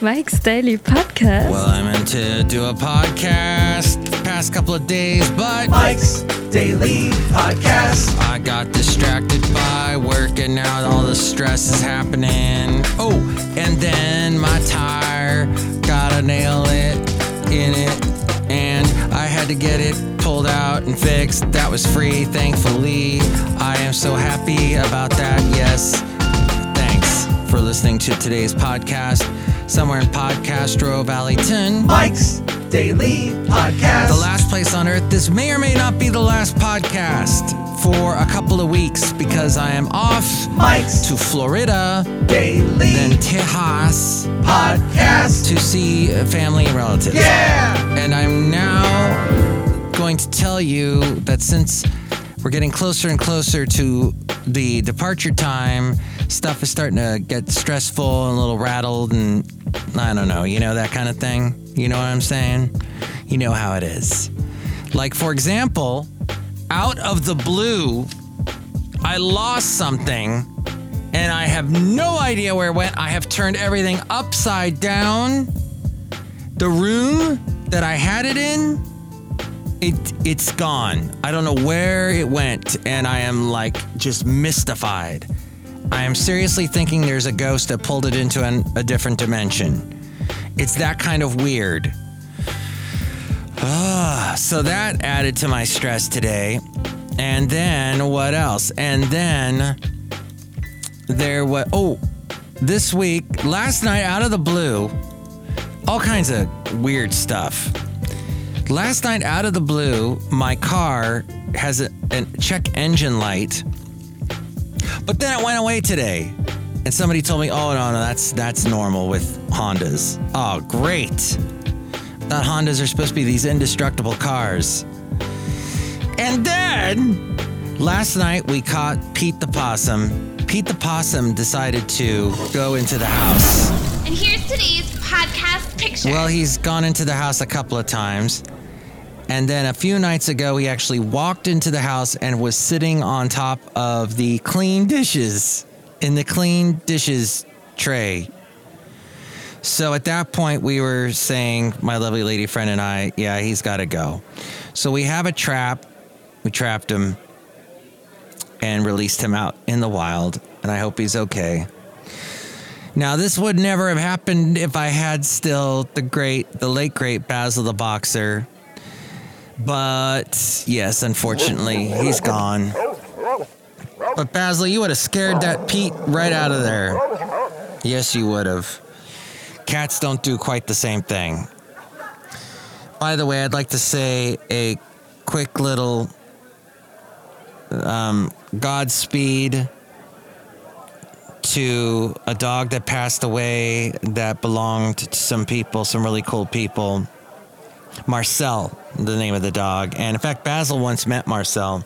Mike's Daily Podcast. Well, I meant to do a podcast the past couple of days, but Mike's Daily Podcast. I got distracted by work and now all the stress is happening. Oh, and then my tire got a nail it in it and I had to get it pulled out and fixed. That was free, thankfully. I am so happy about that. Yes. For listening to today's podcast. Somewhere in Podcastro Valley 10. Mike's Daily Podcast. The last place on earth. This may or may not be the last podcast for a couple of weeks because I am off Mike's to Florida, Daily then Tejas Podcast. to see family and relatives. Yeah! And I'm now going to tell you that since we're getting closer and closer to the departure time, stuff is starting to get stressful and a little rattled, and I don't know, you know, that kind of thing. You know what I'm saying? You know how it is. Like, for example, out of the blue, I lost something and I have no idea where it went. I have turned everything upside down. The room that I had it in, it it's gone. I don't know where it went, and I am like just mystified. I am seriously thinking there's a ghost that pulled it into an, a different dimension. It's that kind of weird. Ah, so that added to my stress today. And then what else? And then there was oh, this week, last night out of the blue, all kinds of weird stuff. Last night, out of the blue, my car has a, a check engine light, but then it went away today. And somebody told me, "Oh no, no, that's that's normal with Hondas." Oh, great! Thought Hondas are supposed to be these indestructible cars. And then last night we caught Pete the possum. Pete the possum decided to go into the house. And here's today's podcast picture. Well, he's gone into the house a couple of times. And then a few nights ago, he actually walked into the house and was sitting on top of the clean dishes in the clean dishes tray. So at that point, we were saying, my lovely lady friend and I, yeah, he's got to go. So we have a trap. We trapped him and released him out in the wild. And I hope he's okay. Now, this would never have happened if I had still the great, the late great Basil the Boxer. But yes, unfortunately, he's gone. But Basil, you would have scared that Pete right out of there. Yes, you would have. Cats don't do quite the same thing. By the way, I'd like to say a quick little um, Godspeed to a dog that passed away that belonged to some people, some really cool people. Marcel, the name of the dog. And in fact, Basil once met Marcel.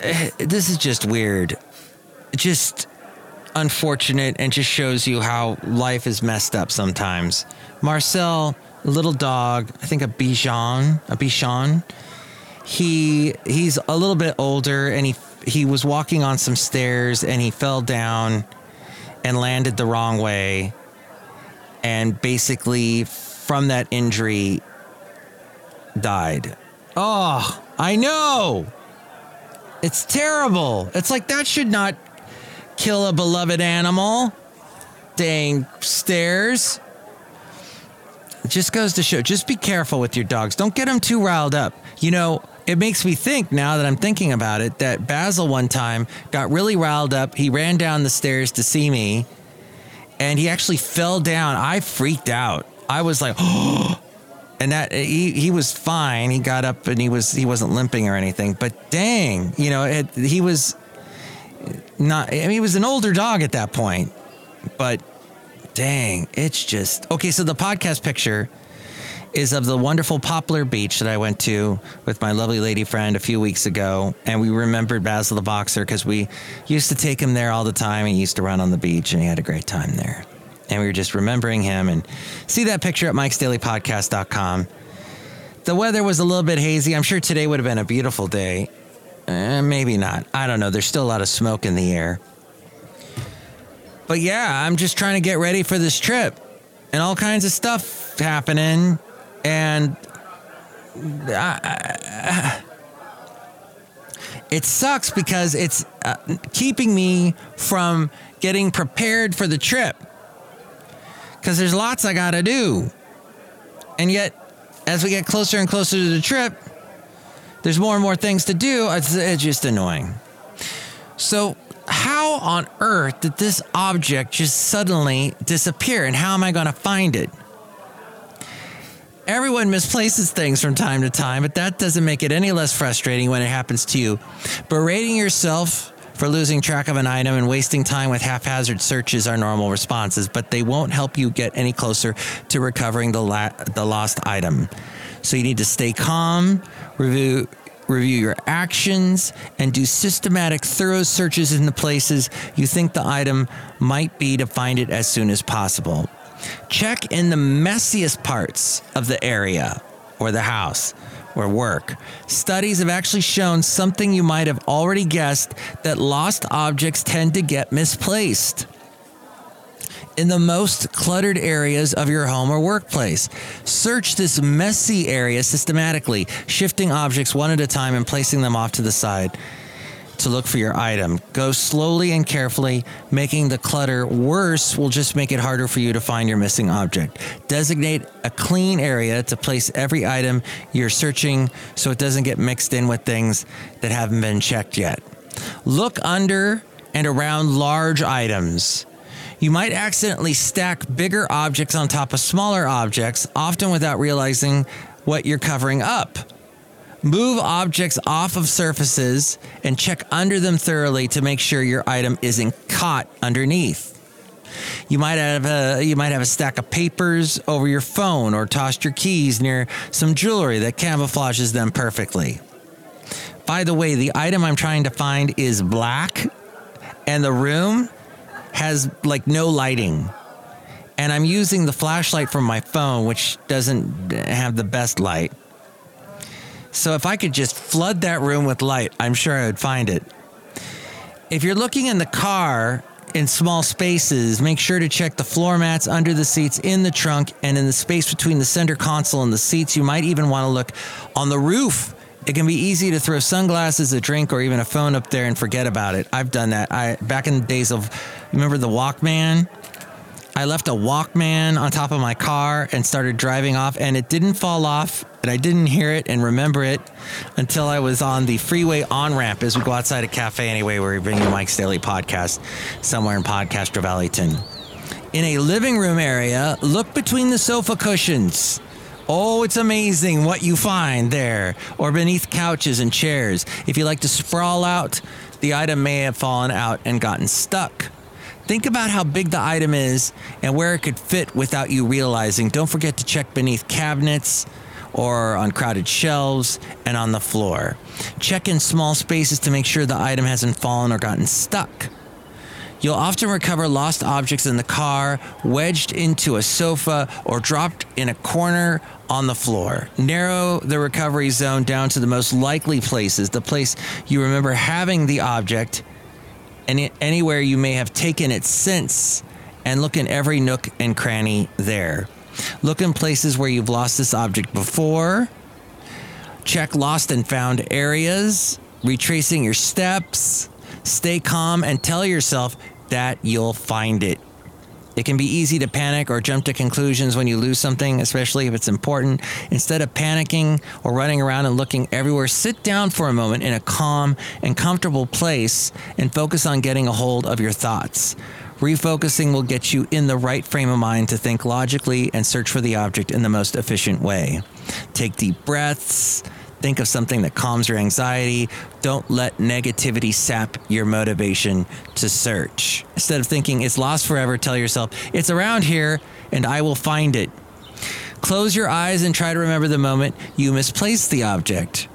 Eh, This is just weird. Just unfortunate and just shows you how life is messed up sometimes. Marcel, little dog, I think a Bichon, a Bichon. He he's a little bit older and he he was walking on some stairs and he fell down and landed the wrong way and basically from that injury died. Oh, I know. It's terrible. It's like that should not kill a beloved animal. Dang stairs. It just goes to show just be careful with your dogs. Don't get them too riled up. You know, it makes me think now that I'm thinking about it that Basil one time got really riled up. He ran down the stairs to see me and he actually fell down. I freaked out. I was like, oh, and that he he was fine. He got up and he was he wasn't limping or anything. But dang, you know, it, he was not. I mean, he was an older dog at that point. But dang, it's just okay. So the podcast picture is of the wonderful Poplar Beach that I went to with my lovely lady friend a few weeks ago. And we remembered Basil the Boxer because we used to take him there all the time. He used to run on the beach and he had a great time there. And we were just remembering him and see that picture at mikesdailypodcast.com. The weather was a little bit hazy. I'm sure today would have been a beautiful day. Eh, maybe not. I don't know. There's still a lot of smoke in the air. but yeah, I'm just trying to get ready for this trip and all kinds of stuff happening. And I, I, it sucks because it's uh, keeping me from getting prepared for the trip because there's lots I got to do. And yet, as we get closer and closer to the trip, there's more and more things to do. It's, it's just annoying. So, how on earth did this object just suddenly disappear? And how am I going to find it? Everyone misplaces things from time to time, but that doesn't make it any less frustrating when it happens to you. Berating yourself for losing track of an item and wasting time with haphazard searches are normal responses, but they won't help you get any closer to recovering the, la- the lost item. So you need to stay calm, review review your actions, and do systematic, thorough searches in the places you think the item might be to find it as soon as possible. Check in the messiest parts of the area or the house or work. Studies have actually shown something you might have already guessed that lost objects tend to get misplaced in the most cluttered areas of your home or workplace. Search this messy area systematically, shifting objects one at a time and placing them off to the side to look for your item. Go slowly and carefully. Making the clutter worse will just make it harder for you to find your missing object. Designate a clean area to place every item you're searching so it doesn't get mixed in with things that haven't been checked yet. Look under and around large items. You might accidentally stack bigger objects on top of smaller objects, often without realizing what you're covering up. Move objects off of surfaces and check under them thoroughly to make sure your item isn't caught underneath. You might have a you might have a stack of papers over your phone or tossed your keys near some jewelry that camouflages them perfectly. By the way, the item I'm trying to find is black and the room has like no lighting. And I'm using the flashlight from my phone which doesn't have the best light. So if I could just flood that room with light, I'm sure I would find it. If you're looking in the car in small spaces, make sure to check the floor mats under the seats, in the trunk, and in the space between the center console and the seats. You might even want to look on the roof. It can be easy to throw sunglasses, a drink, or even a phone up there and forget about it. I've done that. I back in the days of remember the Walkman? I left a Walkman on top of my car and started driving off, and it didn't fall off, and I didn't hear it and remember it until I was on the freeway on ramp as we go outside a cafe anyway, where we bring you Mike's Daily Podcast somewhere in Podcaster Valleyton. In a living room area, look between the sofa cushions. Oh, it's amazing what you find there, or beneath couches and chairs. If you like to sprawl out, the item may have fallen out and gotten stuck. Think about how big the item is and where it could fit without you realizing. Don't forget to check beneath cabinets or on crowded shelves and on the floor. Check in small spaces to make sure the item hasn't fallen or gotten stuck. You'll often recover lost objects in the car, wedged into a sofa, or dropped in a corner on the floor. Narrow the recovery zone down to the most likely places, the place you remember having the object any, anywhere you may have taken it since, and look in every nook and cranny there. Look in places where you've lost this object before. Check lost and found areas, retracing your steps. Stay calm and tell yourself that you'll find it. It can be easy to panic or jump to conclusions when you lose something, especially if it's important. Instead of panicking or running around and looking everywhere, sit down for a moment in a calm and comfortable place and focus on getting a hold of your thoughts. Refocusing will get you in the right frame of mind to think logically and search for the object in the most efficient way. Take deep breaths Think of something that calms your anxiety. Don't let negativity sap your motivation to search. Instead of thinking it's lost forever, tell yourself, it's around here and I will find it. Close your eyes and try to remember the moment you misplaced the object.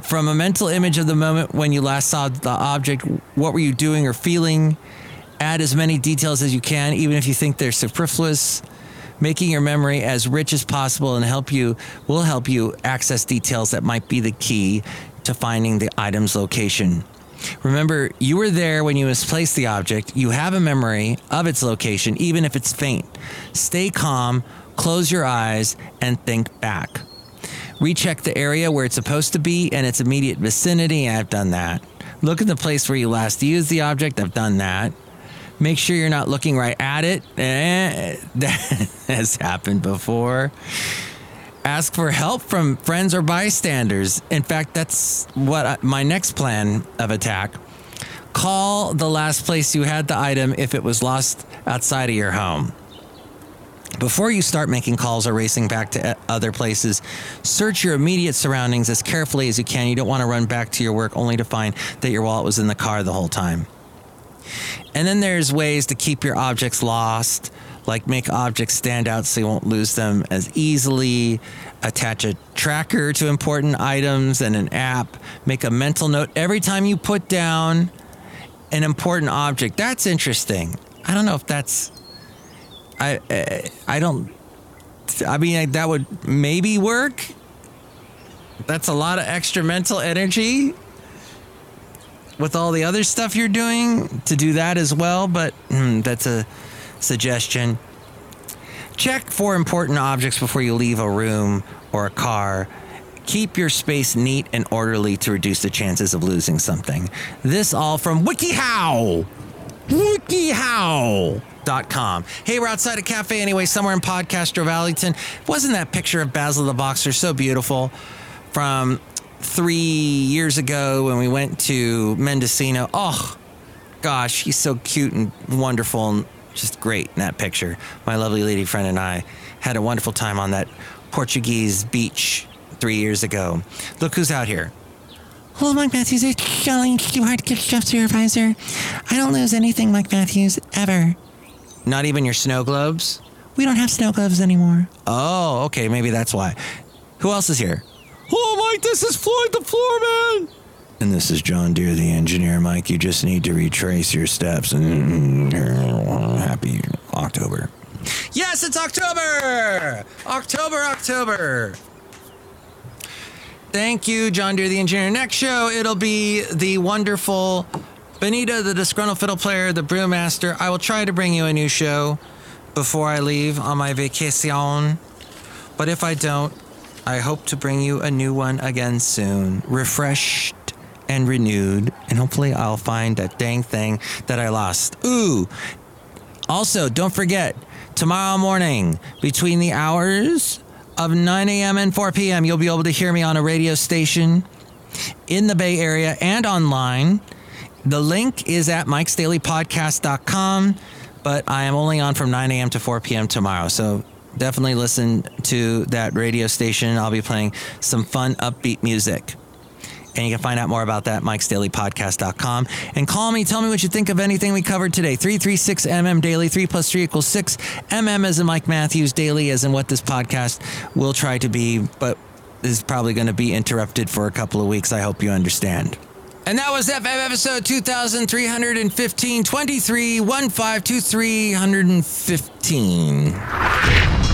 From a mental image of the moment when you last saw the object, what were you doing or feeling? Add as many details as you can, even if you think they're superfluous making your memory as rich as possible and help you will help you access details that might be the key to finding the item's location. Remember, you were there when you misplaced the object. You have a memory of its location, even if it's faint. Stay calm, close your eyes, and think back. Recheck the area where it's supposed to be and its immediate vicinity. I've done that. Look at the place where you last used the object. I've done that. Make sure you're not looking right at it. Eh, that has happened before. Ask for help from friends or bystanders. In fact, that's what I, my next plan of attack. Call the last place you had the item if it was lost outside of your home. Before you start making calls or racing back to uh, other places, search your immediate surroundings as carefully as you can. You don't want to run back to your work only to find that your wallet was in the car the whole time. And then there's ways to keep your objects lost, like make objects stand out so you won't lose them as easily, attach a tracker to important items and an app, make a mental note every time you put down an important object. That's interesting. I don't know if that's I I, I don't I mean that would maybe work. That's a lot of extra mental energy with all the other stuff you're doing to do that as well, but hmm, that's a suggestion. Check for important objects before you leave a room or a car. Keep your space neat and orderly to reduce the chances of losing something. This all from WikiHow. WikiHow.com. Hey, we're outside a cafe anyway, somewhere in Podcastro Valleyton. Wasn't that picture of Basil the Boxer so beautiful from three years ago when we went to Mendocino? Oh, gosh, he's so cute and wonderful and just great in that picture. My lovely lady friend and I had a wonderful time on that Portuguese beach three years ago. Look who's out here. Hello, Mike Matthews. It's Chely Shoehart, gift shop supervisor. I don't lose anything, Mike Matthews, ever. Not even your snow globes? We don't have snow gloves anymore. Oh, okay, maybe that's why. Who else is here? Oh, Mike, this is Floyd the Floorman. And this is John Deer, the engineer. Mike, you just need to retrace your steps and mm-hmm, happy October. Yes, it's October! October, October. Thank you, John Deer, the engineer. Next show, it'll be the wonderful Benita, the disgruntled fiddle player, the brewmaster. I will try to bring you a new show before I leave on my vacation. But if I don't, I hope to bring you a new one again soon, refreshed and renewed, and hopefully I'll find that dang thing that I lost. Ooh! Also, don't forget, tomorrow morning, between the hours of 9 a.m. and 4 p.m., you'll be able to hear me on a radio station in the Bay Area and online. The link is at mikesdailypodcast.com, but I am only on from 9 a.m. to 4 p.m. tomorrow. So definitely listen to that radio station. I'll be playing some fun, upbeat music. And you can find out more about that at mikesdailypodcast.com. And call me, tell me what you think of anything we covered today. 336MM Daily, 3 plus 3 equals 6. MM as in Mike Matthews, Daily as in what this podcast will try to be, but is probably going to be interrupted for a couple of weeks. I hope you understand. And that was FM episode 2315, 23, 1523, 115.